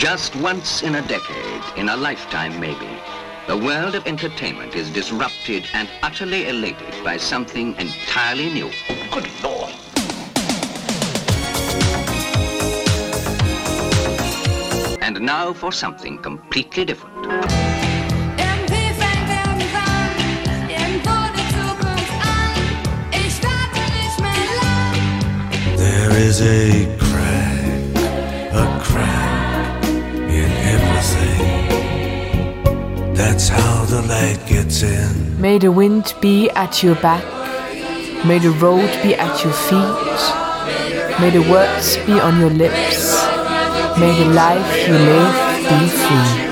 Just once in a decade, in a lifetime maybe, the world of entertainment is disrupted and utterly elated by something entirely new. Good Lord. And now for something completely different. MP fängt irgendwann How the light gets in. May the wind be at your back. May the road be at your feet. May the words be on your lips. May the life you live be free.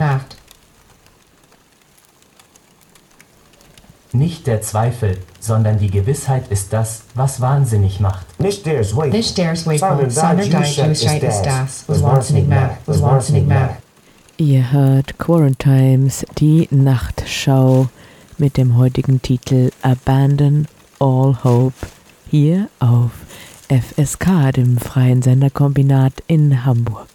Macht. Nicht der Zweifel, sondern die Gewissheit ist das, was wahnsinnig macht. Nicht der Zweifel. Nicht der Zweifel, sondern dein Gewissheit ist das, was wahnsinnig macht, was was wahnsinnig macht. Ihr hört Quarantimes, die Nachtschau mit dem heutigen Titel Abandon All Hope hier auf FSK, dem freien Senderkombinat in Hamburg.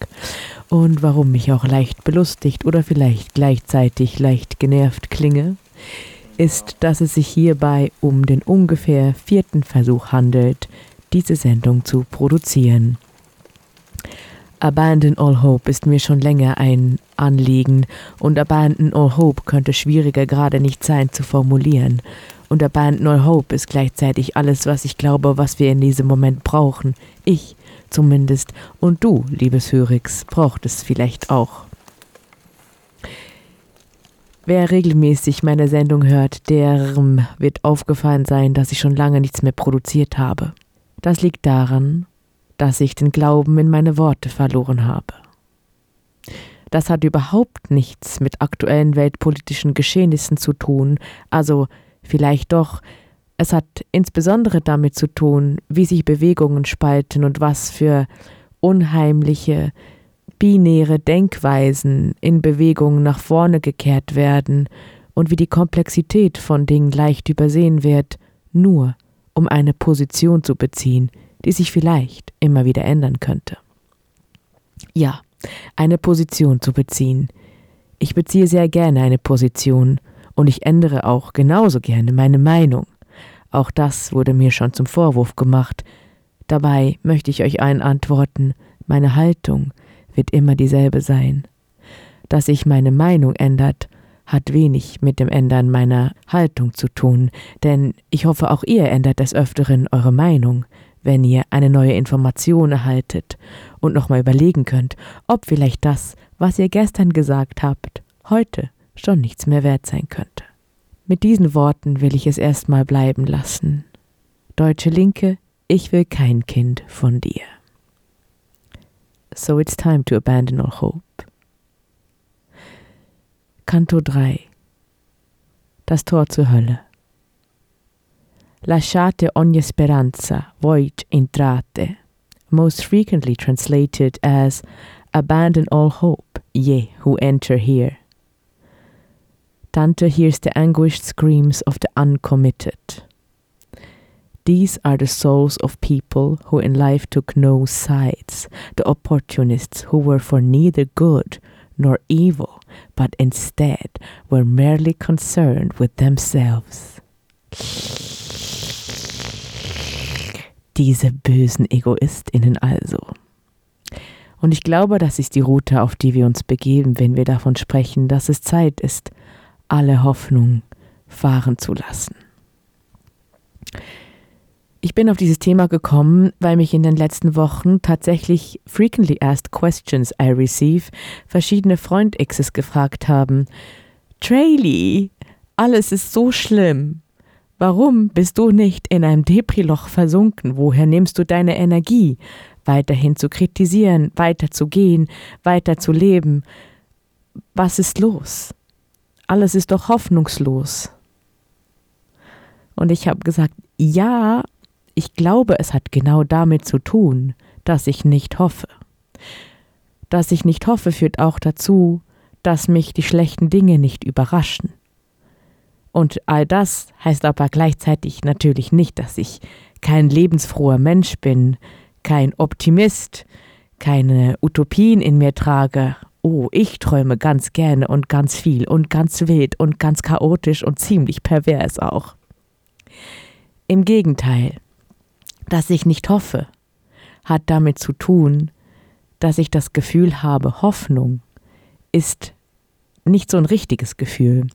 Und warum ich auch leicht belustigt oder vielleicht gleichzeitig leicht genervt klinge, ist, dass es sich hierbei um den ungefähr vierten Versuch handelt, diese Sendung zu produzieren. Abandon All Hope ist mir schon länger ein Anliegen und Abandon All Hope könnte schwieriger gerade nicht sein zu formulieren. Und Abandon All Hope ist gleichzeitig alles, was ich glaube, was wir in diesem Moment brauchen. Ich zumindest und du, liebes Hörix, braucht es vielleicht auch. Wer regelmäßig meine Sendung hört, der wird aufgefallen sein, dass ich schon lange nichts mehr produziert habe. Das liegt daran, dass ich den Glauben in meine Worte verloren habe. Das hat überhaupt nichts mit aktuellen weltpolitischen Geschehnissen zu tun, also vielleicht doch, es hat insbesondere damit zu tun, wie sich Bewegungen spalten und was für unheimliche, binäre Denkweisen in Bewegungen nach vorne gekehrt werden und wie die Komplexität von Dingen leicht übersehen wird, nur um eine Position zu beziehen, die sich vielleicht immer wieder ändern könnte. Ja, eine Position zu beziehen. Ich beziehe sehr gerne eine Position und ich ändere auch genauso gerne meine Meinung. Auch das wurde mir schon zum Vorwurf gemacht. Dabei möchte ich euch allen antworten, meine Haltung wird immer dieselbe sein. Dass sich meine Meinung ändert, hat wenig mit dem Ändern meiner Haltung zu tun, denn ich hoffe auch ihr ändert des Öfteren eure Meinung, wenn ihr eine neue Information erhaltet und nochmal überlegen könnt, ob vielleicht das, was ihr gestern gesagt habt, heute schon nichts mehr wert sein könnte. Mit diesen Worten will ich es erstmal bleiben lassen. Deutsche Linke, ich will kein Kind von dir. So it's time to abandon all hope. Kanto 3 Das Tor zur Hölle. Lasciate ogni speranza, voi entrate, most frequently translated as Abandon all hope, ye who enter here. Dante hears the anguished screams of the uncommitted. These are the souls of people who in life took no sides, the opportunists who were for neither good nor evil, but instead were merely concerned with themselves. Diese bösen Egoistinnen also. Und ich glaube, das ist die Route, auf die wir uns begeben, wenn wir davon sprechen, dass es Zeit ist, alle Hoffnung fahren zu lassen. Ich bin auf dieses Thema gekommen, weil mich in den letzten Wochen tatsächlich frequently asked questions I receive verschiedene Freund-Exes gefragt haben. Traylee, alles ist so schlimm. Warum bist du nicht in einem Depri-Loch versunken? Woher nimmst du deine Energie? Weiterhin zu kritisieren, weiter zu gehen, weiter zu leben. Was ist los? Alles ist doch hoffnungslos. Und ich habe gesagt, ja, ich glaube, es hat genau damit zu tun, dass ich nicht hoffe. Dass ich nicht hoffe, führt auch dazu, dass mich die schlechten Dinge nicht überraschen. Und all das heißt aber gleichzeitig natürlich nicht, dass ich kein lebensfroher Mensch bin, kein Optimist, keine Utopien in mir trage. Oh, ich träume ganz gerne und ganz viel und ganz wild und ganz chaotisch und ziemlich pervers auch. Im Gegenteil, dass ich nicht hoffe, hat damit zu tun, dass ich das Gefühl habe, Hoffnung ist nicht so ein richtiges Gefühl.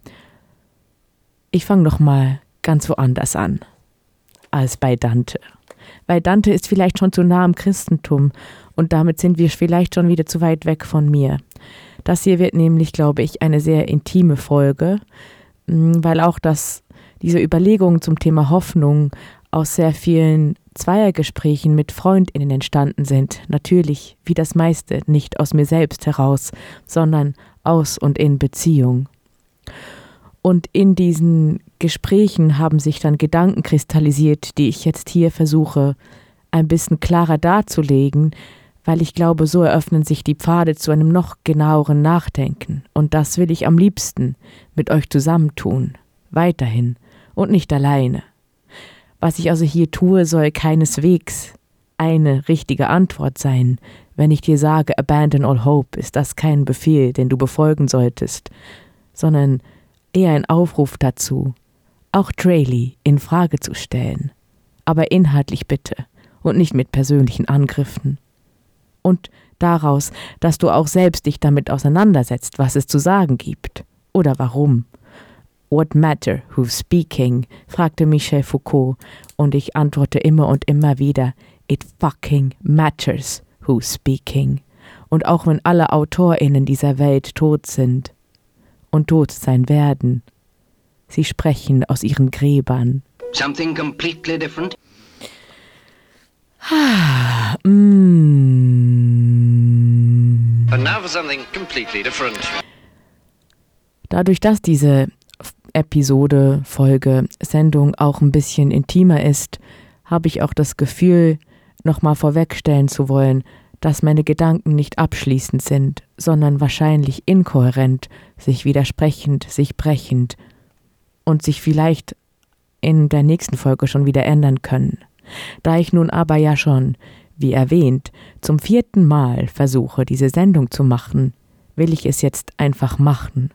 Ich fange noch mal ganz woanders an als bei Dante. Weil Dante ist vielleicht schon zu nah am Christentum und damit sind wir vielleicht schon wieder zu weit weg von mir. Das hier wird nämlich, glaube ich, eine sehr intime Folge, mm, weil auch das, diese Überlegungen zum Thema Hoffnung aus sehr vielen Zweiergesprächen mit Freundinnen entstanden sind. Natürlich, wie das meiste, nicht aus mir selbst heraus, sondern aus und in Beziehung. Und in diesen Gesprächen haben sich dann Gedanken kristallisiert, die ich jetzt hier versuche ein bisschen klarer darzulegen, weil ich glaube, so eröffnen sich die Pfade zu einem noch genaueren Nachdenken. Und das will ich am liebsten mit euch zusammentun, weiterhin und nicht alleine. Was ich also hier tue, soll keineswegs eine richtige Antwort sein. Wenn ich dir sage, abandon all hope, ist das kein Befehl, den du befolgen solltest, sondern eher ein Aufruf dazu, auch Trayley in Frage zu stellen, aber inhaltlich bitte und nicht mit persönlichen Angriffen. Und daraus, dass du auch selbst dich damit auseinandersetzt, was es zu sagen gibt oder warum. What matter who's speaking? fragte Michel Foucault, und ich antworte immer und immer wieder, it fucking matters who's speaking. Und auch wenn alle AutorInnen dieser Welt tot sind und tot sein werden, sie sprechen aus ihren Gräbern. Something completely different? Ah, mm. And now for something completely different. Dadurch, dass diese Episode, Folge, Sendung auch ein bisschen intimer ist, habe ich auch das Gefühl, nochmal vorwegstellen zu wollen, dass meine Gedanken nicht abschließend sind, sondern wahrscheinlich inkohärent, sich widersprechend, sich brechend und sich vielleicht in der nächsten Folge schon wieder ändern können. Da ich nun aber ja schon, wie erwähnt, zum vierten Mal versuche, diese Sendung zu machen, will ich es jetzt einfach machen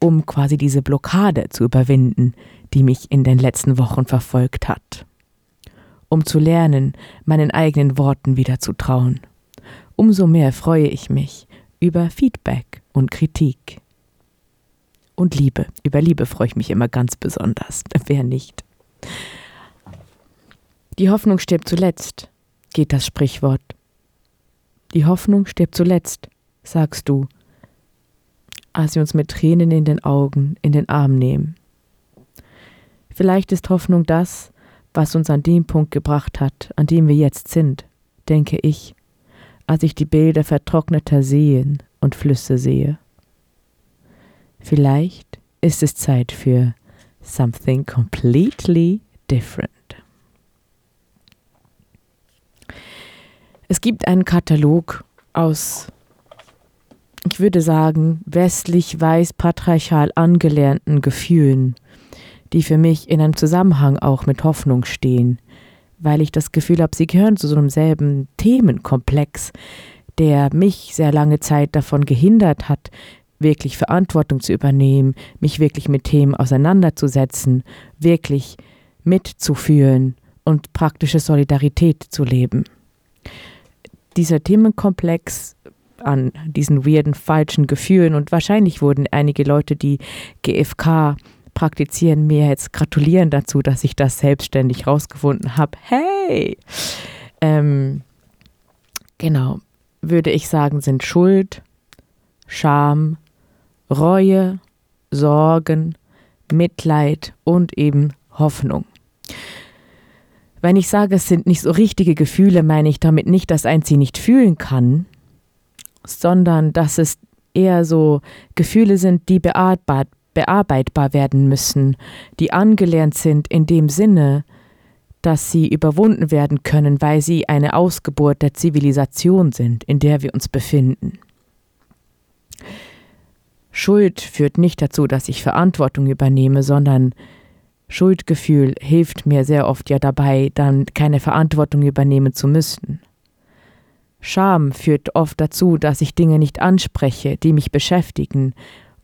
um quasi diese Blockade zu überwinden, die mich in den letzten Wochen verfolgt hat. Um zu lernen, meinen eigenen Worten wieder zu trauen. Umso mehr freue ich mich über Feedback und Kritik. Und Liebe. Über Liebe freue ich mich immer ganz besonders. Wer nicht? Die Hoffnung stirbt zuletzt, geht das Sprichwort. Die Hoffnung stirbt zuletzt, sagst du als wir uns mit Tränen in den Augen in den Arm nehmen. Vielleicht ist Hoffnung das, was uns an dem Punkt gebracht hat, an dem wir jetzt sind, denke ich, als ich die Bilder vertrockneter Seen und Flüsse sehe. Vielleicht ist es Zeit für something completely different. Es gibt einen Katalog aus ich würde sagen, westlich-weiß patriarchal angelernten Gefühlen, die für mich in einem Zusammenhang auch mit Hoffnung stehen, weil ich das Gefühl habe, sie gehören zu so einem selben Themenkomplex, der mich sehr lange Zeit davon gehindert hat, wirklich Verantwortung zu übernehmen, mich wirklich mit Themen auseinanderzusetzen, wirklich mitzuführen und praktische Solidarität zu leben. Dieser Themenkomplex an diesen weirden, falschen Gefühlen. Und wahrscheinlich wurden einige Leute, die GFK praktizieren, mir jetzt gratulieren dazu, dass ich das selbstständig rausgefunden habe. Hey! Ähm, genau, würde ich sagen, sind Schuld, Scham, Reue, Sorgen, Mitleid und eben Hoffnung. Wenn ich sage, es sind nicht so richtige Gefühle, meine ich damit nicht, dass ein sie nicht fühlen kann, sondern dass es eher so Gefühle sind, die bearbeitbar, bearbeitbar werden müssen, die angelernt sind in dem Sinne, dass sie überwunden werden können, weil sie eine Ausgeburt der Zivilisation sind, in der wir uns befinden. Schuld führt nicht dazu, dass ich Verantwortung übernehme, sondern Schuldgefühl hilft mir sehr oft ja dabei, dann keine Verantwortung übernehmen zu müssen. Scham führt oft dazu, dass ich Dinge nicht anspreche, die mich beschäftigen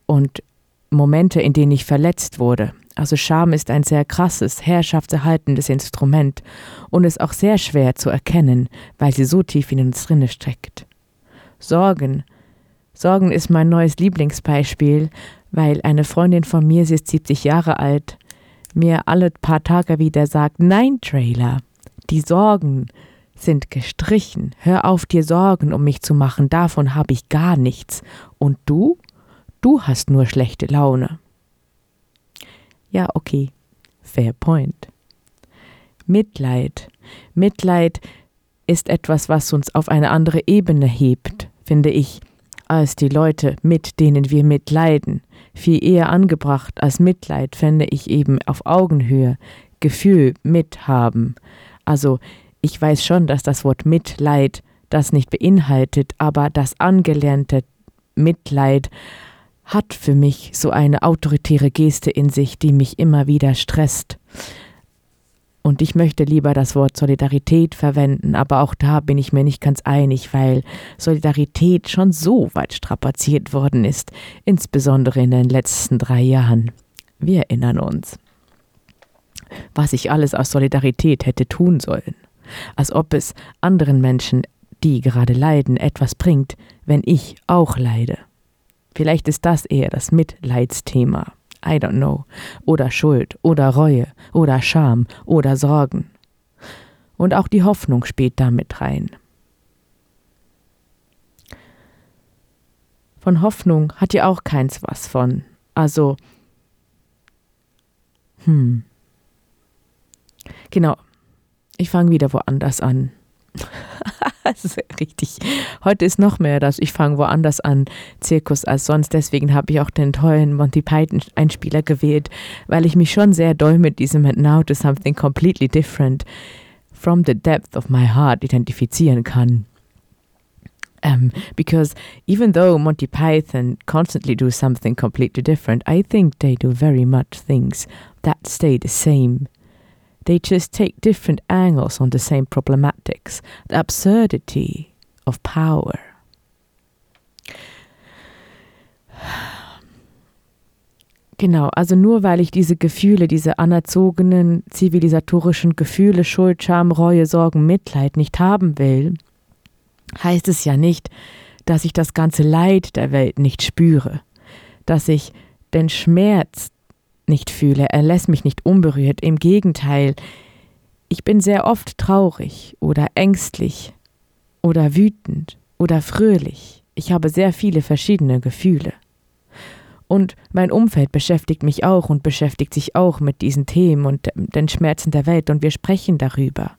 und Momente, in denen ich verletzt wurde. Also Scham ist ein sehr krasses, herrschaftserhaltendes Instrument und ist auch sehr schwer zu erkennen, weil sie so tief in uns drinne steckt. Sorgen. Sorgen ist mein neues Lieblingsbeispiel, weil eine Freundin von mir, sie ist 70 Jahre alt, mir alle paar Tage wieder sagt, nein, Trailer, die Sorgen sind gestrichen. Hör auf, dir Sorgen um mich zu machen, davon habe ich gar nichts. Und du? Du hast nur schlechte Laune. Ja, okay. Fair point. Mitleid. Mitleid ist etwas, was uns auf eine andere Ebene hebt, finde ich, als die Leute, mit denen wir mitleiden. Viel eher angebracht als Mitleid fände ich eben auf Augenhöhe Gefühl mithaben. Also ich weiß schon, dass das Wort Mitleid das nicht beinhaltet, aber das angelernte Mitleid hat für mich so eine autoritäre Geste in sich, die mich immer wieder stresst. Und ich möchte lieber das Wort Solidarität verwenden, aber auch da bin ich mir nicht ganz einig, weil Solidarität schon so weit strapaziert worden ist, insbesondere in den letzten drei Jahren. Wir erinnern uns, was ich alles aus Solidarität hätte tun sollen, als ob es anderen Menschen, die gerade leiden, etwas bringt, wenn ich auch leide. Vielleicht ist das eher das Mitleidsthema. I don't know. Oder Schuld, oder Reue, oder Scham, oder Sorgen. Und auch die Hoffnung spielt damit rein. Von Hoffnung hat ja auch keins was von. Also, hm. Genau. Ich fange wieder woanders an. das ist richtig. Heute ist noch mehr das Ich fange woanders an Zirkus als sonst. Deswegen habe ich auch den tollen Monty Python Einspieler gewählt, weil ich mich schon sehr doll mit diesem Now to Something Completely Different from the depth of my heart identifizieren kann. Um, because even though Monty Python constantly do something completely different, I think they do very much things that stay the same. They just take different angles on the same problematics, the absurdity of power. Genau, also nur weil ich diese Gefühle, diese anerzogenen zivilisatorischen Gefühle, Schuld, Scham, Reue, Sorgen, Mitleid nicht haben will, heißt es ja nicht, dass ich das ganze Leid der Welt nicht spüre, dass ich den Schmerz nicht fühle. Er lässt mich nicht unberührt. Im Gegenteil, ich bin sehr oft traurig oder ängstlich oder wütend oder fröhlich. Ich habe sehr viele verschiedene Gefühle. Und mein Umfeld beschäftigt mich auch und beschäftigt sich auch mit diesen Themen und den Schmerzen der Welt und wir sprechen darüber.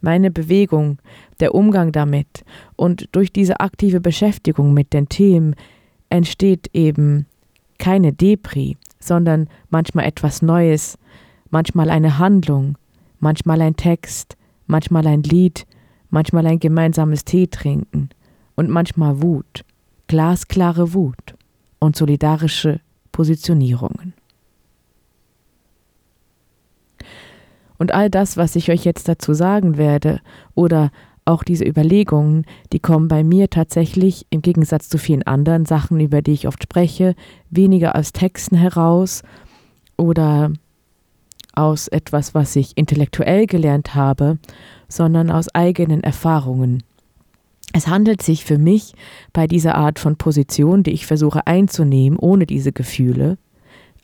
Meine Bewegung, der Umgang damit und durch diese aktive Beschäftigung mit den Themen entsteht eben keine Depri, sondern manchmal etwas Neues, manchmal eine Handlung, manchmal ein Text, manchmal ein Lied, manchmal ein gemeinsames Tee trinken und manchmal Wut, glasklare Wut und solidarische Positionierungen. Und all das, was ich euch jetzt dazu sagen werde, oder auch diese Überlegungen, die kommen bei mir tatsächlich im Gegensatz zu vielen anderen Sachen, über die ich oft spreche, weniger aus Texten heraus oder aus etwas, was ich intellektuell gelernt habe, sondern aus eigenen Erfahrungen. Es handelt sich für mich bei dieser Art von Position, die ich versuche einzunehmen, ohne diese Gefühle,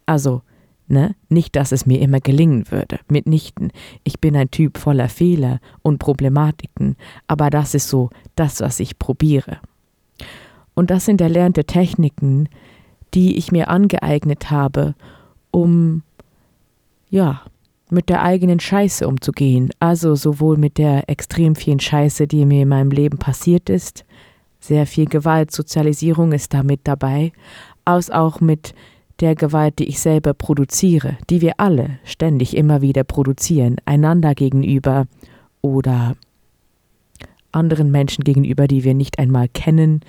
also Ne? Nicht, dass es mir immer gelingen würde. Mitnichten. Ich bin ein Typ voller Fehler und Problematiken, aber das ist so das, was ich probiere. Und das sind erlernte Techniken, die ich mir angeeignet habe, um, ja, mit der eigenen Scheiße umzugehen. Also sowohl mit der extrem vielen Scheiße, die mir in meinem Leben passiert ist, Sehr viel Gewaltsozialisierung ist da mit dabei, aus auch mit der Gewalt, die ich selber produziere, die wir alle ständig immer wieder produzieren, einander gegenüber oder anderen Menschen gegenüber, die wir nicht einmal kennen,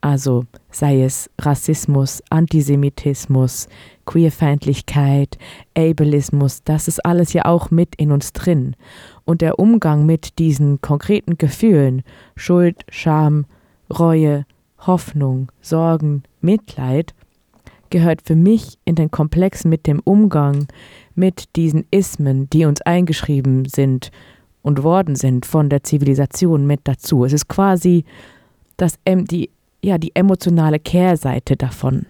also sei es Rassismus, Antisemitismus, Queerfeindlichkeit, Ableismus, das ist alles ja auch mit in uns drin. Und der Umgang mit diesen konkreten Gefühlen, Schuld, Scham, Reue, Hoffnung, Sorgen, Mitleid, gehört für mich in den Komplex mit dem Umgang mit diesen Ismen, die uns eingeschrieben sind und worden sind von der Zivilisation mit dazu. Es ist quasi das, die, ja, die emotionale Kehrseite davon.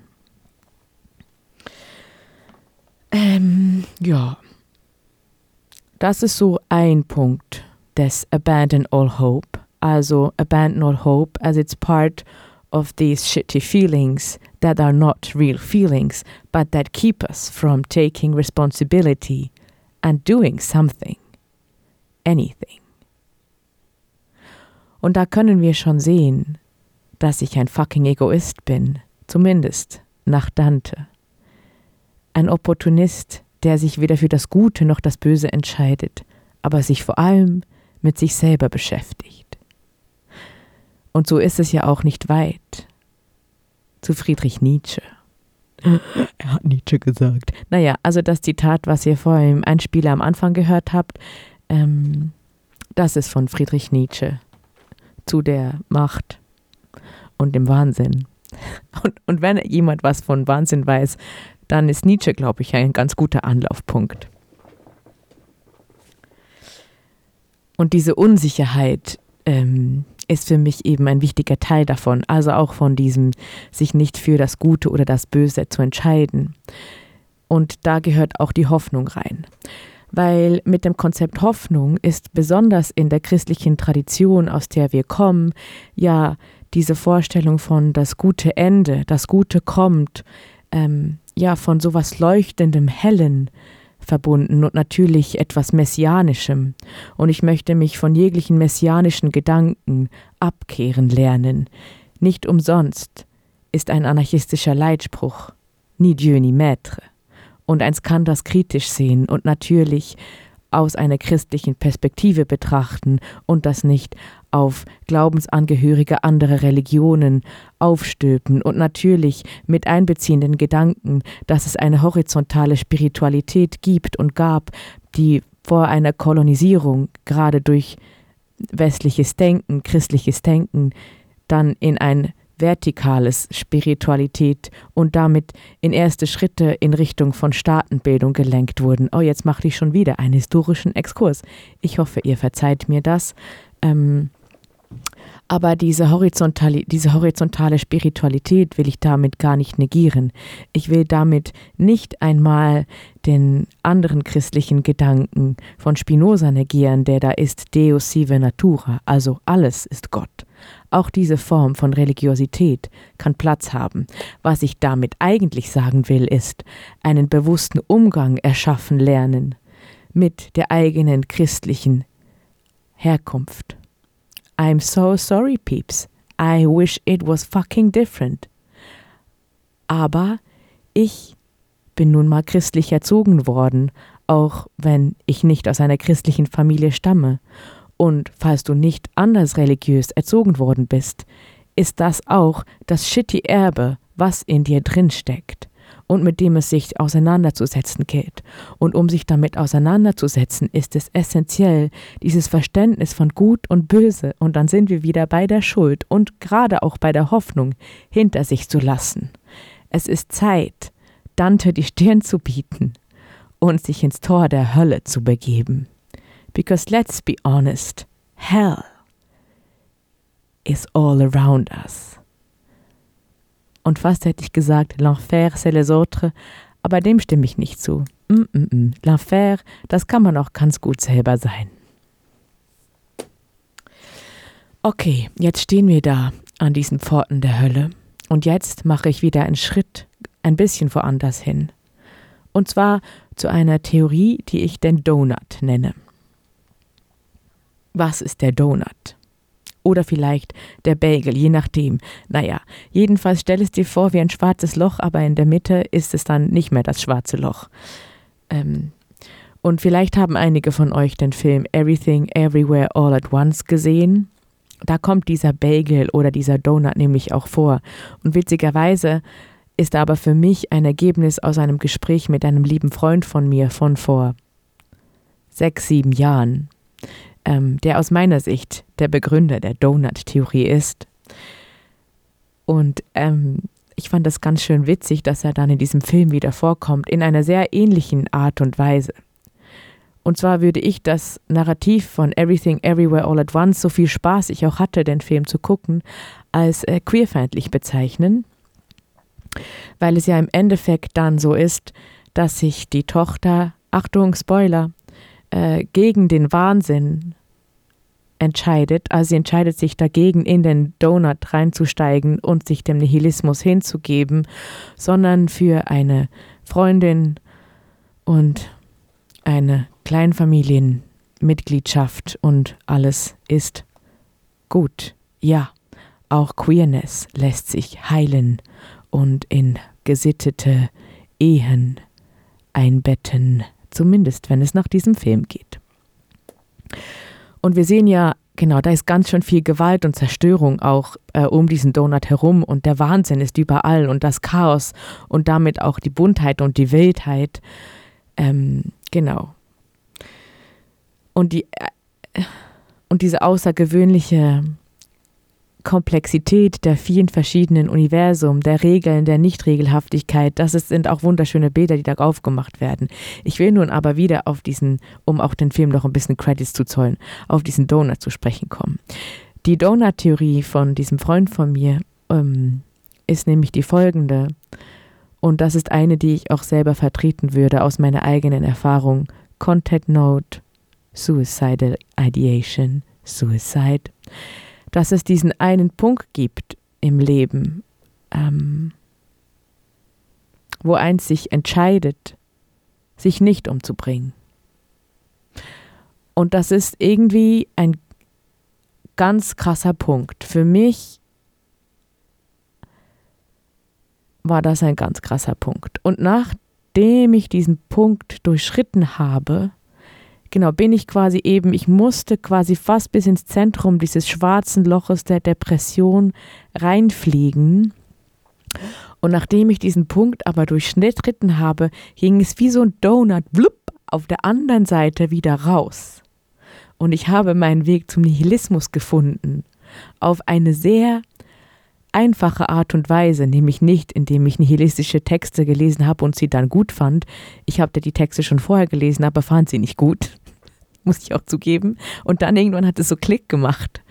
Ähm, ja, das ist so ein Punkt des Abandon All Hope. Also Abandon All Hope as it's part of these shitty feelings that are not real feelings, but that keep us from taking responsibility and doing something, anything. Und da können wir schon sehen, dass ich ein fucking Egoist bin, zumindest nach Dante. Ein Opportunist, der sich weder für das Gute noch das Böse entscheidet, aber sich vor allem mit sich selber beschäftigt. Und so ist es ja auch nicht weit zu Friedrich Nietzsche. Er hat Nietzsche gesagt. Naja, also das Zitat, was ihr vorher im Einspieler am Anfang gehört habt, ähm, das ist von Friedrich Nietzsche zu der Macht und dem Wahnsinn. Und, und wenn jemand was von Wahnsinn weiß, dann ist Nietzsche, glaube ich, ein ganz guter Anlaufpunkt. Und diese Unsicherheit ähm, ist für mich eben ein wichtiger Teil davon, also auch von diesem, sich nicht für das Gute oder das Böse zu entscheiden. Und da gehört auch die Hoffnung rein. Weil mit dem Konzept Hoffnung ist besonders in der christlichen Tradition, aus der wir kommen, ja diese Vorstellung von das gute Ende, das Gute kommt, ähm, ja von sowas leuchtendem, hellen verbunden und natürlich etwas Messianischem. Und ich möchte mich von jeglichen messianischen Gedanken abkehren lernen. Nicht umsonst ist ein anarchistischer Leitspruch ni Dieu ni Maître. Und eins kann das kritisch sehen und natürlich aus einer christlichen Perspektive betrachten und das nicht auf Glaubensangehörige anderer Religionen aufstülpen und natürlich mit einbeziehenden Gedanken, dass es eine horizontale Spiritualität gibt und gab, die vor einer Kolonisierung gerade durch westliches Denken, christliches Denken, dann in ein vertikales Spiritualität und damit in erste Schritte in Richtung von Staatenbildung gelenkt wurden. Oh, jetzt mache ich schon wieder einen historischen Exkurs. Ich hoffe, ihr verzeiht mir das. Ähm, aber diese horizontale, diese horizontale Spiritualität will ich damit gar nicht negieren. Ich will damit nicht einmal den anderen christlichen Gedanken von Spinoza negieren, der da ist Deus sive natura, also alles ist Gott. Auch diese Form von Religiosität kann Platz haben. Was ich damit eigentlich sagen will, ist, einen bewussten Umgang erschaffen lernen mit der eigenen christlichen Herkunft. I'm so sorry, peeps. I wish it was fucking different. Aber ich bin nun mal christlich erzogen worden, auch wenn ich nicht aus einer christlichen Familie stamme. Und falls du nicht anders religiös erzogen worden bist, ist das auch das shitty Erbe, was in dir drin steckt und mit dem es sich auseinanderzusetzen gilt. Und um sich damit auseinanderzusetzen, ist es essentiell, dieses Verständnis von Gut und Böse, und dann sind wir wieder bei der Schuld und gerade auch bei der Hoffnung, hinter sich zu lassen. Es ist Zeit, Dante die Stirn zu bieten und sich ins Tor der Hölle zu begeben. Because let's be honest, hell is all around us und fast hätte ich gesagt, l'enfer c'est les autres, aber dem stimme ich nicht zu. Mm -mm -mm. L'enfer, das kann man auch ganz gut selber sein. Okay, jetzt stehen wir da an diesen Pforten der Hölle und jetzt mache ich wieder einen Schritt ein bisschen woanders hin. Und zwar zu einer Theorie, die ich den Donut nenne. Was ist der Donut? Oder vielleicht der Bagel, je nachdem. Naja, jedenfalls stell es dir vor wie ein schwarzes Loch, aber in der Mitte ist es dann nicht mehr das schwarze Loch. Ähm, und vielleicht haben einige von euch den Film Everything Everywhere All at Once gesehen. Da kommt dieser Bagel oder dieser Donut nämlich auch vor. Und witzigerweise ist aber für mich ein Ergebnis aus einem Gespräch mit einem lieben Freund von mir von vor sechs, sieben Jahren, ähm, der aus meiner Sicht der Begründer der Donut-Theorie ist. Und ähm, ich fand das ganz schön witzig, dass er dann in diesem Film wieder vorkommt, in einer sehr ähnlichen Art und Weise. Und zwar würde ich das Narrativ von Everything Everywhere All at Once, so viel Spaß ich auch hatte, den Film zu gucken, als äh, queerfeindlich bezeichnen, weil es ja im Endeffekt dann so ist, dass sich die Tochter, Achtung, Spoiler, äh, gegen den Wahnsinn entscheidet. Also sie entscheidet sich dagegen, in den Donut reinzusteigen und sich dem Nihilismus hinzugeben, sondern für eine Freundin und eine Kleinfamilienmitgliedschaft und alles ist gut. Ja, auch Queerness lässt sich heilen und in gesittete Ehen einbetten, zumindest wenn es nach diesem Film geht. Und wir sehen ja, genau, da ist ganz schön viel Gewalt und Zerstörung auch äh, um diesen Donut herum und der Wahnsinn ist überall und das Chaos und damit auch die Buntheit und die Wildheit. Ähm, Genau. Und, die, äh, und diese außergewöhnliche Komplexität der vielen verschiedenen Universum, der Regeln, der Nichtregelhaftigkeit, das ist, sind auch wunderschöne Bilder, die da aufgemacht werden. Ich will nun aber wieder auf diesen, um auch den Film noch ein bisschen Credits zu zollen, auf diesen Donut zu sprechen kommen. Die Donut-Theorie von diesem Freund von mir ähm, ist nämlich die folgende. Und das ist eine, die ich auch selber vertreten würde aus meiner eigenen Erfahrung. Content Note, Suicidal Ideation, Suicide. Dass es diesen einen Punkt gibt im Leben, ähm, wo eins sich entscheidet, sich nicht umzubringen. Und das ist irgendwie ein ganz krasser Punkt. Für mich war das ein ganz krasser Punkt. Und nachdem ich diesen Punkt durchschritten habe, genau, bin ich quasi eben, ich musste quasi fast bis ins Zentrum dieses schwarzen Loches der Depression reinfliegen. Und nachdem ich diesen Punkt aber durchschnitten habe, ging es wie so ein Donut blub, auf der anderen Seite wieder raus. Und ich habe meinen Weg zum Nihilismus gefunden. Auf eine sehr einfache Art und Weise, nämlich nicht, indem ich nihilistische Texte gelesen habe und sie dann gut fand. Ich habe die Texte schon vorher gelesen, aber fand sie nicht gut. Muss ich auch zugeben. Und dann irgendwann hat es so Klick gemacht.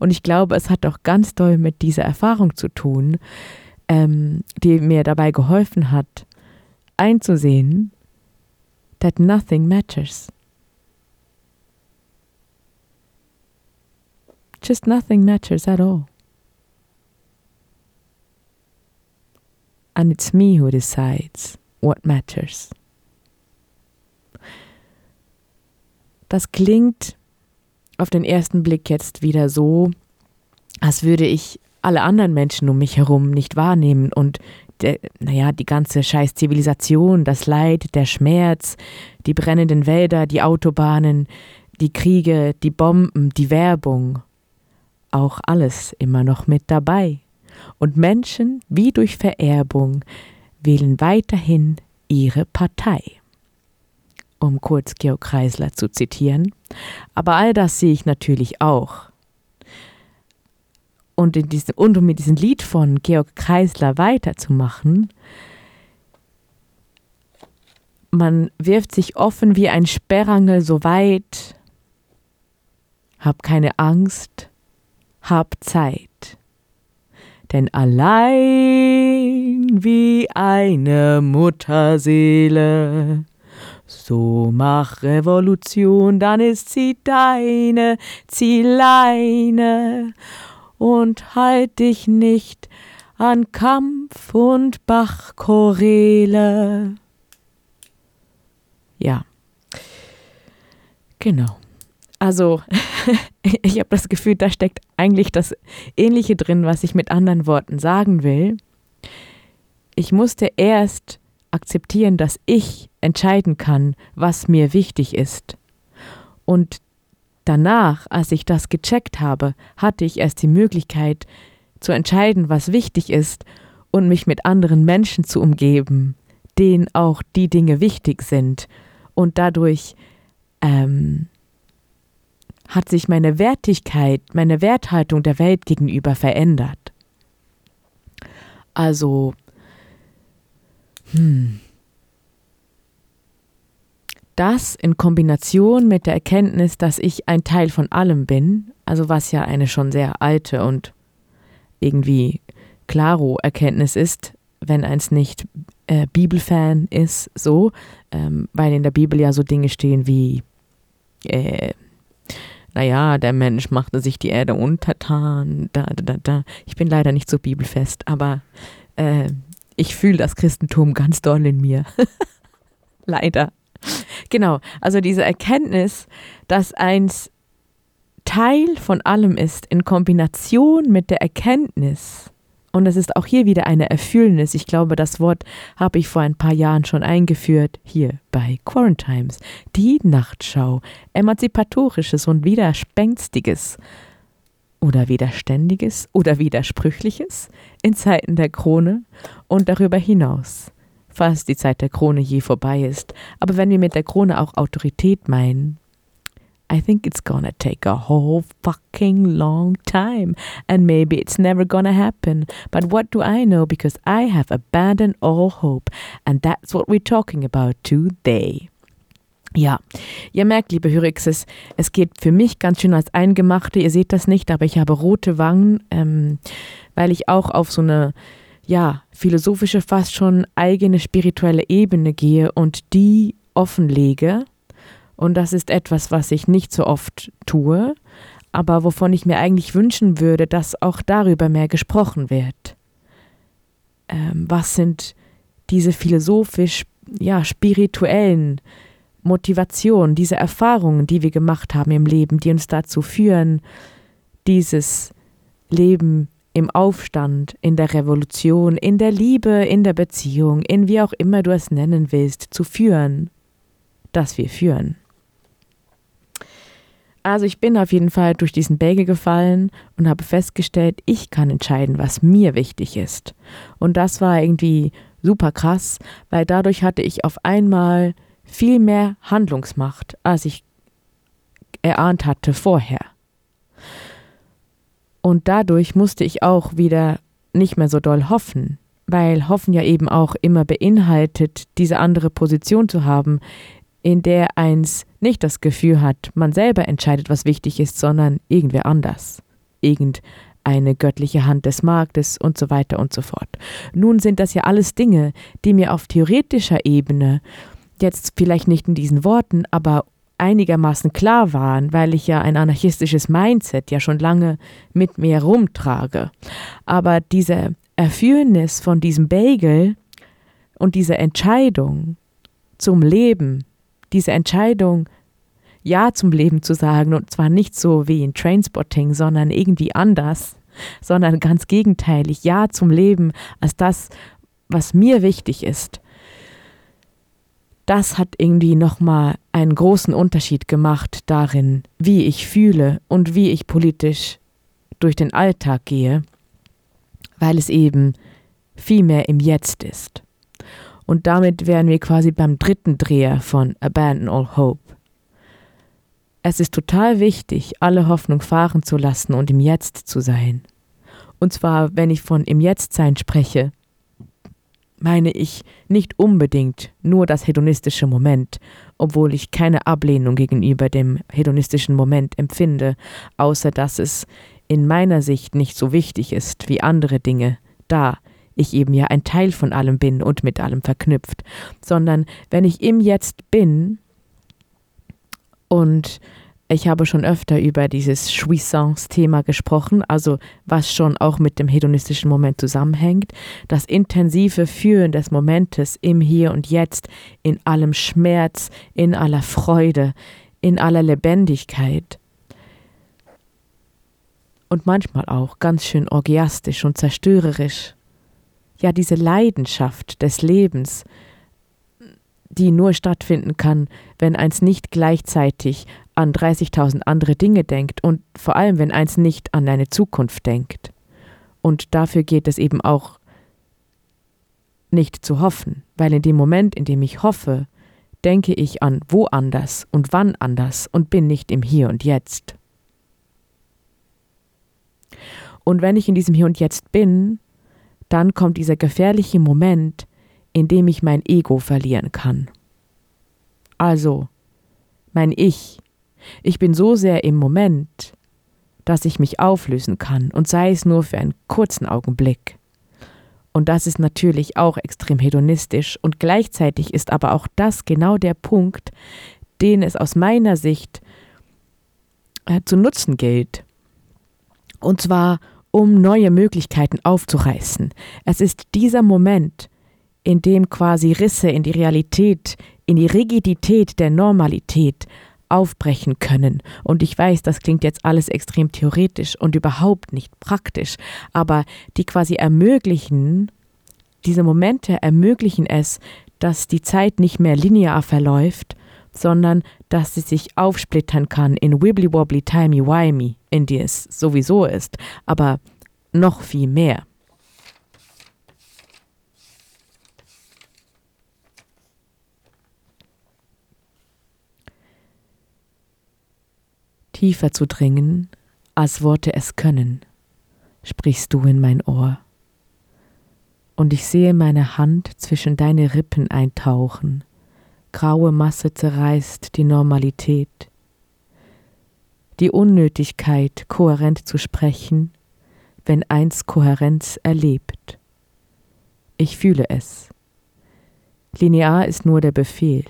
Und ich glaube, es hat auch ganz doll mit dieser Erfahrung zu tun, ähm, die mir dabei geholfen hat, einzusehen, that nothing matters. Just nothing matters at all. And it's me who decides what matters. Das klingt auf den ersten Blick jetzt wieder so, als würde ich alle anderen Menschen um mich herum nicht wahrnehmen und der, naja, die ganze scheiß Zivilisation, das Leid, der Schmerz, die brennenden Wälder, die Autobahnen, die Kriege, die Bomben, die Werbung, auch alles immer noch mit dabei und Menschen wie durch Vererbung wählen weiterhin ihre Partei. Um kurz Georg Kreisler zu zitieren. Aber all das sehe ich natürlich auch. Und, in diesem, und um mit diesem Lied von Georg Kreisler weiterzumachen, man wirft sich offen wie ein Sperrangel so weit. Hab keine Angst, hab Zeit denn allein wie eine Mutterseele. So mach Revolution, dann ist sie deine, zieh Leine und halt dich nicht an Kampf und Bachchorele. Ja, genau. Also, ich habe das Gefühl, da steckt eigentlich das Ähnliche drin, was ich mit anderen Worten sagen will. Ich musste erst akzeptieren, dass ich entscheiden kann, was mir wichtig ist. Und danach, als ich das gecheckt habe, hatte ich erst die Möglichkeit zu entscheiden, was wichtig ist und mich mit anderen Menschen zu umgeben, denen auch die Dinge wichtig sind. Und dadurch ähm, hat sich meine Wertigkeit, meine Werthaltung der Welt gegenüber verändert. Also, hm. Das in Kombination mit der Erkenntnis, dass ich ein Teil von allem bin, also was ja eine schon sehr alte und irgendwie klaro Erkenntnis ist, wenn eins nicht äh, Bibelfan ist, so, ähm, weil in der Bibel ja so Dinge stehen wie äh, naja, der Mensch machte sich die Erde untertan, da, da, da, da. Ich bin leider nicht so bibelfest, aber äh, ich fühle das Christentum ganz doll in mir. leider. Genau, also diese Erkenntnis, dass eins Teil von allem ist, in Kombination mit der Erkenntnis, und es ist auch hier wieder eine Erfüllnis. Ich glaube, das Wort habe ich vor ein paar Jahren schon eingeführt, hier bei Quarantimes. Die Nachtschau. Emanzipatorisches und Widerspenstiges oder Widerständiges oder Widersprüchliches in Zeiten der Krone und darüber hinaus, falls die Zeit der Krone je vorbei ist. Aber wenn wir mit der Krone auch Autorität meinen, I think it's gonna take a whole fucking long time, and maybe it's never gonna happen. But what do I know? Because I have abandoned all hope, and that's what we're talking about today. Ja, ihr merkt, liebe Hyrixes, es geht für mich ganz schön als Eingemachte. Ihr seht das nicht, aber ich habe rote Wangen, ähm, weil ich auch auf so eine, ja, philosophische, fast schon eigene spirituelle Ebene gehe und die offenlege und das ist etwas, was ich nicht so oft tue, aber wovon ich mir eigentlich wünschen würde, dass auch darüber mehr gesprochen wird. Ähm, was sind diese philosophisch, ja, spirituellen Motivationen, diese Erfahrungen, die wir gemacht haben im Leben, die uns dazu führen, dieses Leben im Aufstand, in der Revolution, in der Liebe, in der Beziehung, in wie auch immer du es nennen willst, zu führen, das wir führen. Also ich bin auf jeden Fall durch diesen Bagel gefallen und habe festgestellt, ich kann entscheiden, was mir wichtig ist. Und das war irgendwie super krass, weil dadurch hatte ich auf einmal viel mehr Handlungsmacht, als ich erahnt hatte vorher. Und dadurch musste ich auch wieder nicht mehr so doll hoffen, weil Hoffen ja eben auch immer beinhaltet, diese andere Position zu haben, in der eins nicht das Gefühl hat, man selber entscheidet, was wichtig ist, sondern irgendwer anders. Irgendeine göttliche Hand des Marktes und so weiter und so fort. Nun sind das ja alles Dinge, die mir auf theoretischer Ebene jetzt vielleicht nicht in diesen Worten, aber einigermaßen klar waren, weil ich ja ein anarchistisches Mindset ja schon lange mit mir rumtrage. Aber diese Erführnis von diesem Bagel und diese Entscheidung zum Leben diese Entscheidung, Ja zum Leben zu sagen, und zwar nicht so wie in Trainspotting, sondern irgendwie anders, sondern ganz gegenteilig, Ja zum Leben als das, was mir wichtig ist, das hat irgendwie nochmal einen großen Unterschied gemacht darin, wie ich fühle und wie ich politisch durch den Alltag gehe, weil es eben viel mehr im Jetzt ist. Und damit wären wir quasi beim dritten Dreher von Abandon All Hope. Es ist total wichtig, alle Hoffnung fahren zu lassen und im Jetzt zu sein. Und zwar, wenn ich von im Jetztsein spreche, meine ich nicht unbedingt nur das hedonistische Moment, obwohl ich keine Ablehnung gegenüber dem hedonistischen Moment empfinde, außer dass es in meiner Sicht nicht so wichtig ist wie andere Dinge, da ich eben ja ein Teil von allem bin und mit allem verknüpft, sondern wenn ich im Jetzt bin und ich habe schon öfter über dieses Jouissance-Thema gesprochen, also was schon auch mit dem hedonistischen Moment zusammenhängt, das intensive Fühlen des Momentes im Hier und Jetzt, in allem Schmerz, in aller Freude, in aller Lebendigkeit und manchmal auch ganz schön orgiastisch und zerstörerisch. Ja, diese Leidenschaft des Lebens, die nur stattfinden kann, wenn eins nicht gleichzeitig an 30.000 andere Dinge denkt und vor allem, wenn eins nicht an eine Zukunft denkt. Und dafür geht es eben auch nicht zu hoffen, weil in dem Moment, in dem ich hoffe, denke ich an woanders und wann anders und bin nicht im Hier und Jetzt. Und wenn ich in diesem Hier und Jetzt bin, dann kommt dieser gefährliche Moment, in dem ich mein Ego verlieren kann. Also, mein Ich. Ich bin so sehr im Moment, dass ich mich auflösen kann und sei es nur für einen kurzen Augenblick. Und das ist natürlich auch extrem hedonistisch und gleichzeitig ist aber auch das genau der Punkt, den es aus meiner Sicht äh, zu nutzen gilt. Und zwar, um neue Möglichkeiten aufzureißen. Es ist dieser Moment, in dem quasi Risse in die Realität, in die Rigidität der Normalität aufbrechen können. Und ich weiß, das klingt jetzt alles extrem theoretisch und überhaupt nicht praktisch, aber die quasi ermöglichen, diese Momente ermöglichen es, dass die Zeit nicht mehr linear verläuft, sondern dass sie sich aufsplittern kann in wibbly-wobbly, timey-wimey, in die es sowieso ist, aber noch viel mehr. tiefer zu dringen, als Worte es können, sprichst du in mein Ohr. Und ich sehe meine Hand zwischen deine Rippen eintauchen, graue Masse zerreißt die Normalität. Die Unnötigkeit, kohärent zu sprechen, wenn eins Kohärenz erlebt. Ich fühle es. Linear ist nur der Befehl,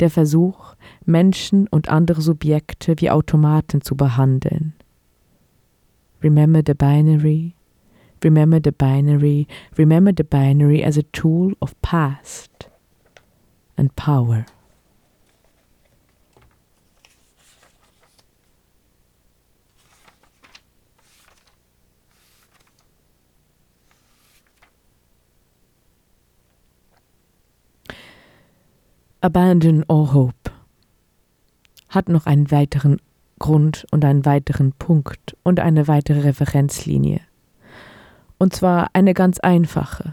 der Versuch, Menschen und andere Subjekte wie Automaten zu behandeln. Remember the binary, remember the binary, remember the binary as a tool of past and power. Abandon all hope hat noch einen weiteren Grund und einen weiteren Punkt und eine weitere Referenzlinie. Und zwar eine ganz einfache.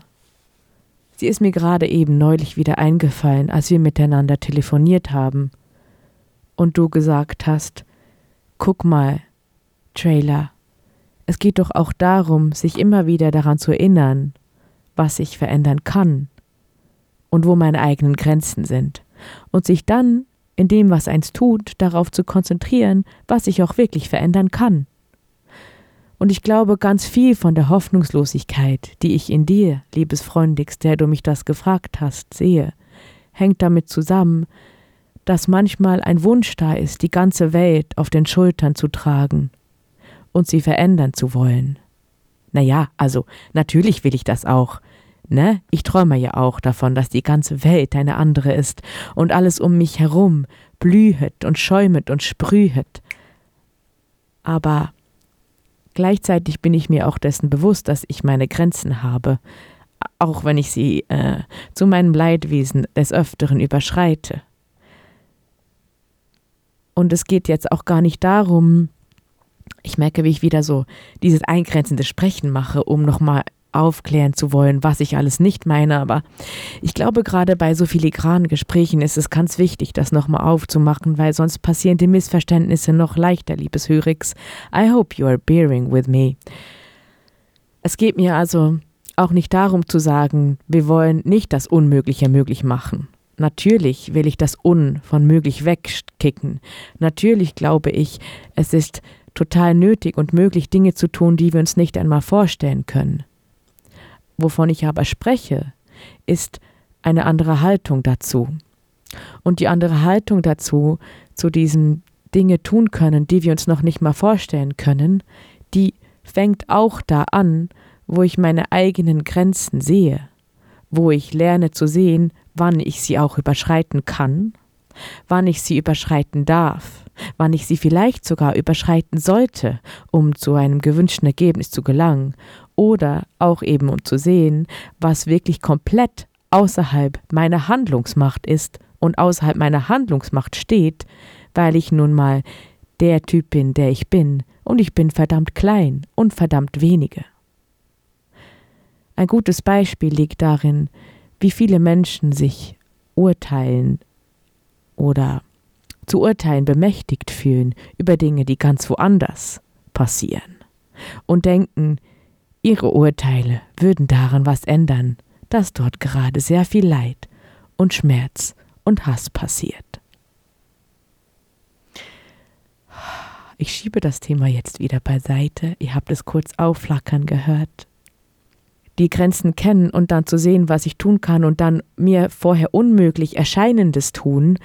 Sie ist mir gerade eben neulich wieder eingefallen, als wir miteinander telefoniert haben und du gesagt hast, guck mal, Trailer, es geht doch auch darum, sich immer wieder daran zu erinnern, was ich verändern kann und wo meine eigenen Grenzen sind und sich dann in dem, was eins tut, darauf zu konzentrieren, was sich auch wirklich verändern kann. Und ich glaube, ganz viel von der Hoffnungslosigkeit, die ich in dir, liebes Freundigst, der du mich das gefragt hast, sehe, hängt damit zusammen, dass manchmal ein Wunsch da ist, die ganze Welt auf den Schultern zu tragen und sie verändern zu wollen. Na ja, also natürlich will ich das auch, Ne? Ich träume ja auch davon, dass die ganze Welt eine andere ist und alles um mich herum blühet und schäumet und sprühet. Aber gleichzeitig bin ich mir auch dessen bewusst, dass ich meine Grenzen habe, auch wenn ich sie äh, zu meinem Leidwesen des Öfteren überschreite. Und es geht jetzt auch gar nicht darum, ich merke, wie ich wieder so dieses eingrenzende Sprechen mache, um nochmal aufklären zu wollen, was ich alles nicht meine, aber ich glaube, gerade bei so filigranen Gesprächen ist es ganz wichtig, das nochmal aufzumachen, weil sonst passieren die Missverständnisse noch leichter, liebes Hörix. I hope you are bearing with me. Es geht mir also auch nicht darum zu sagen, wir wollen nicht das Unmögliche möglich machen. Natürlich will ich das Un von möglich wegkicken. Natürlich glaube ich, es ist total nötig und möglich, Dinge zu tun, die wir uns nicht einmal vorstellen können. Wovon ich aber spreche, ist eine andere Haltung dazu. Und die andere Haltung dazu, zu diesen Dinge tun können, die wir uns noch nicht mal vorstellen können, die fängt auch da an, wo ich meine eigenen Grenzen sehe, wo ich lerne zu sehen, wann ich sie auch überschreiten kann wann ich sie überschreiten darf, wann ich sie vielleicht sogar überschreiten sollte, um zu einem gewünschten Ergebnis zu gelangen, oder auch eben um zu sehen, was wirklich komplett außerhalb meiner Handlungsmacht ist und außerhalb meiner Handlungsmacht steht, weil ich nun mal der Typ bin, der ich bin, und ich bin verdammt klein und verdammt wenige. Ein gutes Beispiel liegt darin, wie viele Menschen sich urteilen oder zu urteilen bemächtigt fühlen über Dinge, die ganz woanders passieren und denken, ihre Urteile würden daran was ändern, dass dort gerade sehr viel Leid und Schmerz und Hass passiert. Ich schiebe das Thema jetzt wieder beiseite. Ihr habt es kurz aufflackern gehört. Die Grenzen kennen und dann zu sehen, was ich tun kann und dann mir vorher unmöglich erscheinendes tun.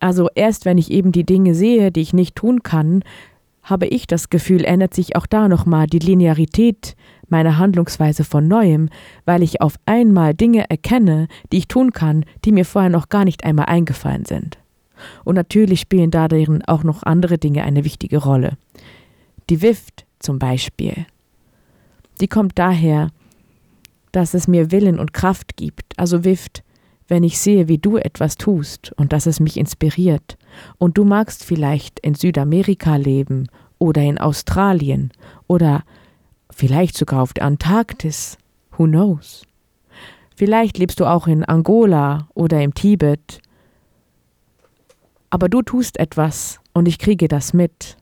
Also erst wenn ich eben die Dinge sehe, die ich nicht tun kann, habe ich das Gefühl, ändert sich auch da nochmal die Linearität meiner Handlungsweise von neuem, weil ich auf einmal Dinge erkenne, die ich tun kann, die mir vorher noch gar nicht einmal eingefallen sind. Und natürlich spielen darin auch noch andere Dinge eine wichtige Rolle. Die Wift zum Beispiel. Die kommt daher, dass es mir Willen und Kraft gibt. Also Wift, wenn ich sehe, wie du etwas tust und dass es mich inspiriert. Und du magst vielleicht in Südamerika leben oder in Australien oder vielleicht sogar auf der Antarktis. Who knows? Vielleicht lebst du auch in Angola oder im Tibet. Aber du tust etwas und ich kriege das mit.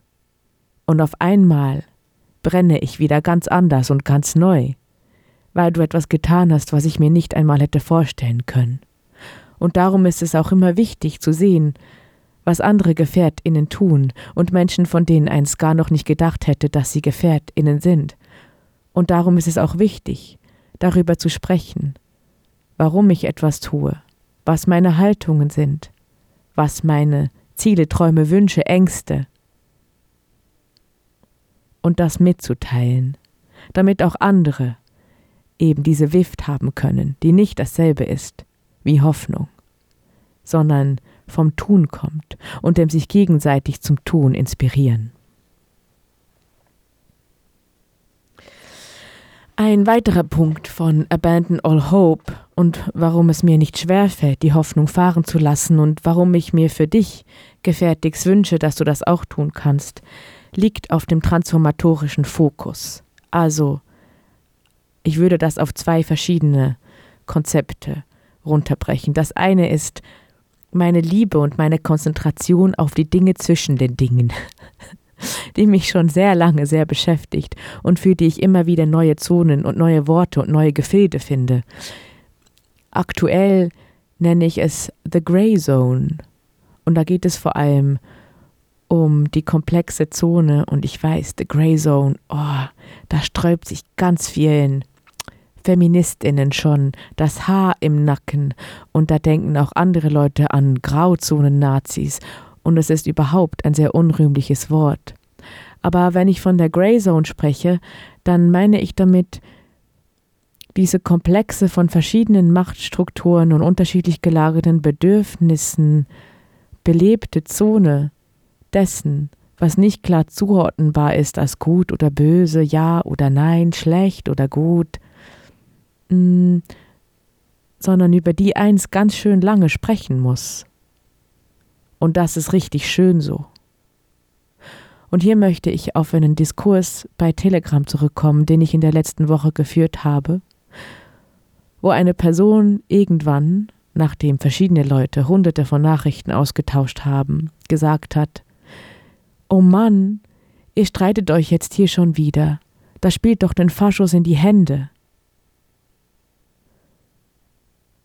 Und auf einmal brenne ich wieder ganz anders und ganz neu, weil du etwas getan hast, was ich mir nicht einmal hätte vorstellen können. Und darum ist es auch immer wichtig zu sehen, was andere GefährtInnen tun und Menschen, von denen eins gar noch nicht gedacht hätte, dass sie GefährtInnen sind. Und darum ist es auch wichtig, darüber zu sprechen, warum ich etwas tue, was meine Haltungen sind, was meine Ziele, Träume, Wünsche, Ängste und das mitzuteilen, damit auch andere eben diese Wift haben können, die nicht dasselbe ist wie Hoffnung, sondern vom Tun kommt und dem sich gegenseitig zum Tun inspirieren. Ein weiterer Punkt von Abandon All Hope und warum es mir nicht schwerfällt, die Hoffnung fahren zu lassen und warum ich mir für dich gefährtigst wünsche, dass du das auch tun kannst, liegt auf dem transformatorischen Fokus. Also, ich würde das auf zwei verschiedene Konzepte runterbrechen. Das eine ist meine Liebe und meine Konzentration auf die Dinge zwischen den Dingen, die mich schon sehr lange sehr beschäftigt und für die ich immer wieder neue Zonen und neue Worte und neue Gefilde finde. Aktuell nenne ich es The Grey Zone. Und da geht es vor allem um die komplexe Zone und ich weiß, The Grey Zone, oh, da sträubt sich ganz vielen Feministinnen schon das Haar im Nacken und da denken auch andere Leute an Grauzonen-Nazis und es ist überhaupt ein sehr unrühmliches Wort. Aber wenn ich von der Grey Zone spreche, dann meine ich damit diese Komplexe von verschiedenen Machtstrukturen und unterschiedlich gelagerten Bedürfnissen belebte Zone dessen, was nicht klar zuordnenbar ist als gut oder böse, ja oder nein, schlecht oder gut, mh, sondern über die eins ganz schön lange sprechen muss. Und das ist richtig schön so. Und hier möchte ich auf einen Diskurs bei Telegram zurückkommen, den ich in der letzten Woche geführt habe, wo eine Person irgendwann, nachdem verschiedene Leute hunderte von Nachrichten ausgetauscht haben, gesagt hat, Oh Mann, ihr streitet euch jetzt hier schon wieder, da spielt doch den Faschos in die Hände.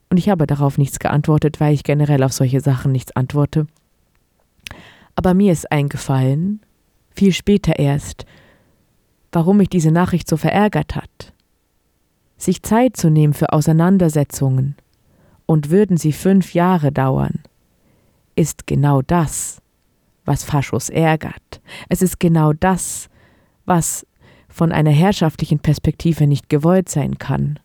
Und ich habe darauf nichts geantwortet, weil ich generell auf solche Sachen nichts antworte. Aber mir ist eingefallen, viel später erst, warum mich diese Nachricht so verärgert hat. Sich Zeit zu nehmen für Auseinandersetzungen, und würden sie fünf Jahre dauern, ist genau das, was Faschos ärgert. Es ist genau das, was von einer herrschaftlichen Perspektive nicht gewollt sein kann.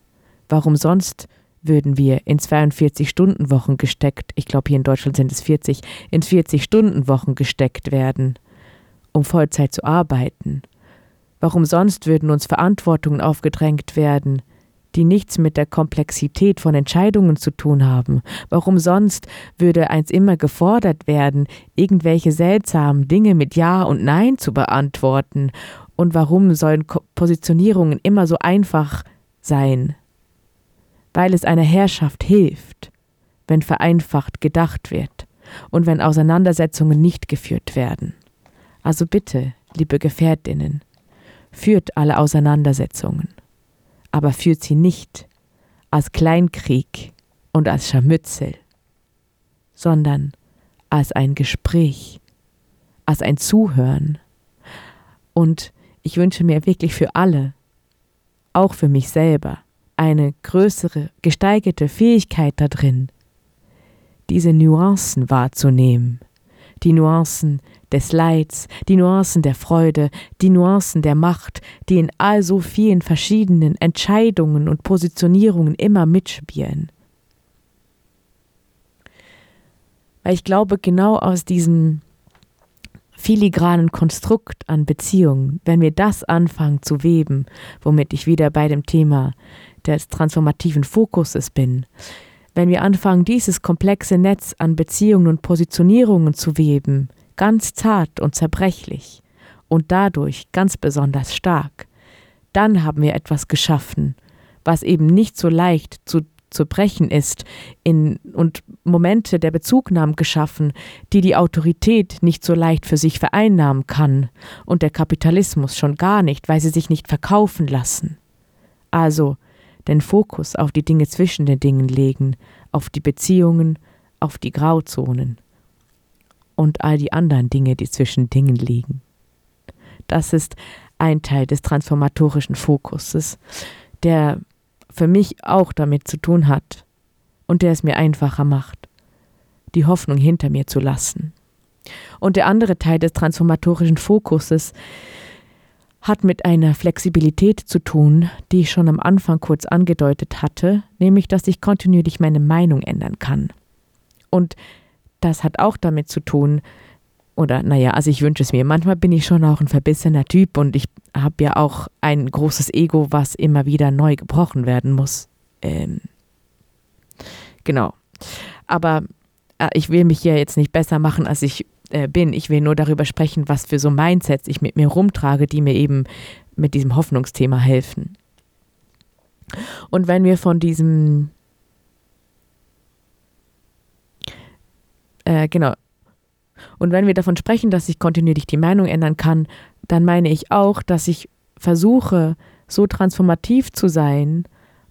Warum sonst würden wir in 42-Stunden-Wochen gesteckt, ich glaube hier in Deutschland sind es 40, in 40-Stunden-Wochen gesteckt werden, um Vollzeit zu arbeiten. Warum sonst würden uns Verantwortungen aufgedrängt werden, die nichts mit der Komplexität von Entscheidungen zu tun haben? Warum sonst würde eins immer gefordert werden, irgendwelche seltsamen Dinge mit Ja und Nein zu beantworten? Und warum sollen Positionierungen immer so einfach sein? Weil es einer Herrschaft hilft, wenn vereinfacht gedacht wird und wenn Auseinandersetzungen nicht geführt werden. Also bitte, liebe Gefährtinnen, führt alle Auseinandersetzungen aber führt sie nicht als Kleinkrieg und als Scharmützel, sondern als ein Gespräch, als ein Zuhören. Und ich wünsche mir wirklich für alle, auch für mich selber, eine größere, gesteigerte Fähigkeit darin, diese Nuancen wahrzunehmen, die Nuancen des Leids, die Nuancen der Freude, die Nuancen der Macht, die in all so vielen verschiedenen Entscheidungen und Positionierungen immer mitspielen. Weil ich glaube, genau aus diesem filigranen Konstrukt an Beziehungen, wenn wir das anfangen zu weben, womit ich wieder bei dem Thema des transformativen Fokuses bin, wenn wir anfangen, dieses komplexe Netz an Beziehungen und Positionierungen zu weben, ganz zart und zerbrechlich und dadurch ganz besonders stark, dann haben wir etwas geschaffen, was eben nicht so leicht zu, zu brechen ist in, und Momente der Bezugnahme geschaffen, die die Autorität nicht so leicht für sich vereinnahmen kann und der Kapitalismus schon gar nicht, weil sie sich nicht verkaufen lassen. Also den Fokus auf die Dinge zwischen den Dingen legen, auf die Beziehungen, auf die Grauzonen und all die anderen Dinge, die zwischen Dingen liegen. Das ist ein Teil des transformatorischen Fokuses, der für mich auch damit zu tun hat und der es mir einfacher macht, die Hoffnung hinter mir zu lassen. Und der andere Teil des transformatorischen Fokuses hat mit einer Flexibilität zu tun, die ich schon am Anfang kurz angedeutet hatte, nämlich dass ich kontinuierlich meine Meinung ändern kann. Und das hat auch damit zu tun, oder naja, also ich wünsche es mir. Manchmal bin ich schon auch ein verbissener Typ und ich habe ja auch ein großes Ego, was immer wieder neu gebrochen werden muss. Ähm, genau. Aber äh, ich will mich hier jetzt nicht besser machen, als ich äh, bin. Ich will nur darüber sprechen, was für so Mindsets ich mit mir rumtrage, die mir eben mit diesem Hoffnungsthema helfen. Und wenn wir von diesem Äh, genau. Und wenn wir davon sprechen, dass ich kontinuierlich die Meinung ändern kann, dann meine ich auch, dass ich versuche, so transformativ zu sein.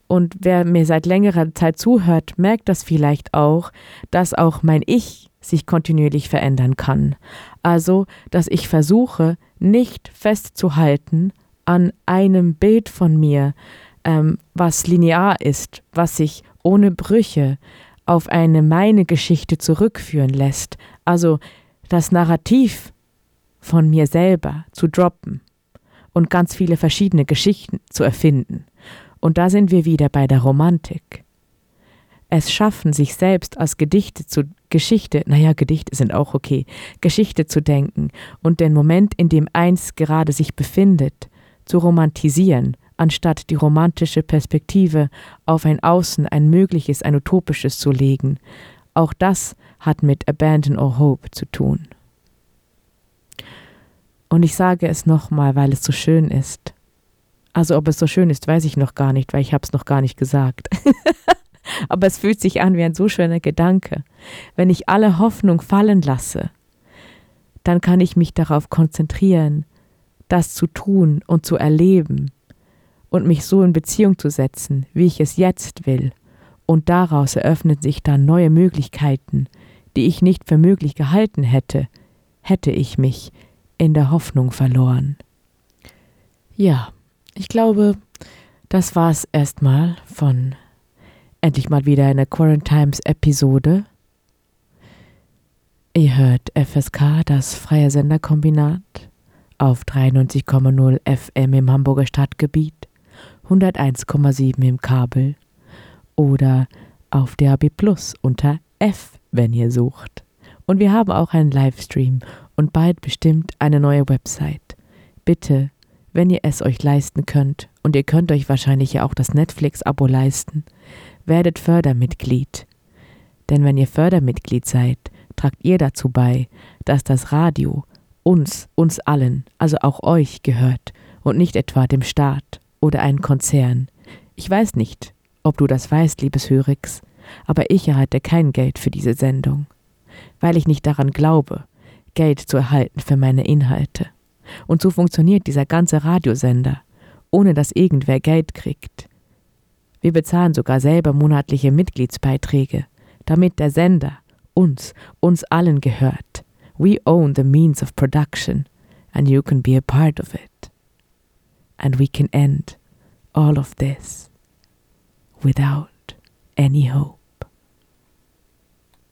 Und wer mir seit längerer Zeit zuhört, merkt das vielleicht auch, dass auch mein Ich sich kontinuierlich verändern kann. Also, dass ich versuche, nicht festzuhalten an einem Bild von mir, ähm, was linear ist, was sich ohne Brüche, auf eine meine Geschichte zurückführen lässt, also das Narrativ von mir selber zu droppen und ganz viele verschiedene Geschichten zu erfinden. Und da sind wir wieder bei der Romantik. Es schaffen, sich selbst als Gedichte zu Geschichte, naja, Gedichte sind auch okay, Geschichte zu denken und den Moment, in dem eins gerade sich befindet, zu romantisieren anstatt die romantische Perspektive auf ein Außen, ein mögliches, ein utopisches zu legen. Auch das hat mit Abandon or Hope zu tun. Und ich sage es nochmal, weil es so schön ist. Also ob es so schön ist, weiß ich noch gar nicht, weil ich habe es noch gar nicht gesagt. Aber es fühlt sich an wie ein so schöner Gedanke. Wenn ich alle Hoffnung fallen lasse, dann kann ich mich darauf konzentrieren, das zu tun und zu erleben, und mich so in Beziehung zu setzen, wie ich es jetzt will, und daraus eröffnen sich dann neue Möglichkeiten, die ich nicht für möglich gehalten hätte, hätte ich mich in der Hoffnung verloren. Ja, ich glaube, das war's erstmal von endlich mal wieder einer Quarantimes Episode. Ihr hört FSK, das freie Senderkombinat, auf 93,0 FM im Hamburger Stadtgebiet 101,7 im Kabel oder auf DAB Plus unter F, wenn ihr sucht. Und wir haben auch einen Livestream und bald bestimmt eine neue Website. Bitte, wenn ihr es euch leisten könnt, und ihr könnt euch wahrscheinlich ja auch das Netflix-Abo leisten, werdet Fördermitglied. Denn wenn ihr Fördermitglied seid, tragt ihr dazu bei, dass das Radio uns, uns allen, also auch euch gehört und nicht etwa dem Staat oder einem Konzern. Ich weiß nicht, ob du das weißt, liebes Hörix, aber ich erhalte kein Geld für diese Sendung, weil ich nicht daran glaube, Geld zu erhalten für meine Inhalte. Und so funktioniert dieser ganze Radiosender, ohne dass irgendwer Geld kriegt. Wir bezahlen sogar selber monatliche Mitgliedsbeiträge, damit der Sender uns, uns allen gehört. We own the means of production, and you can be a part of it. And we can end all of this without any hope.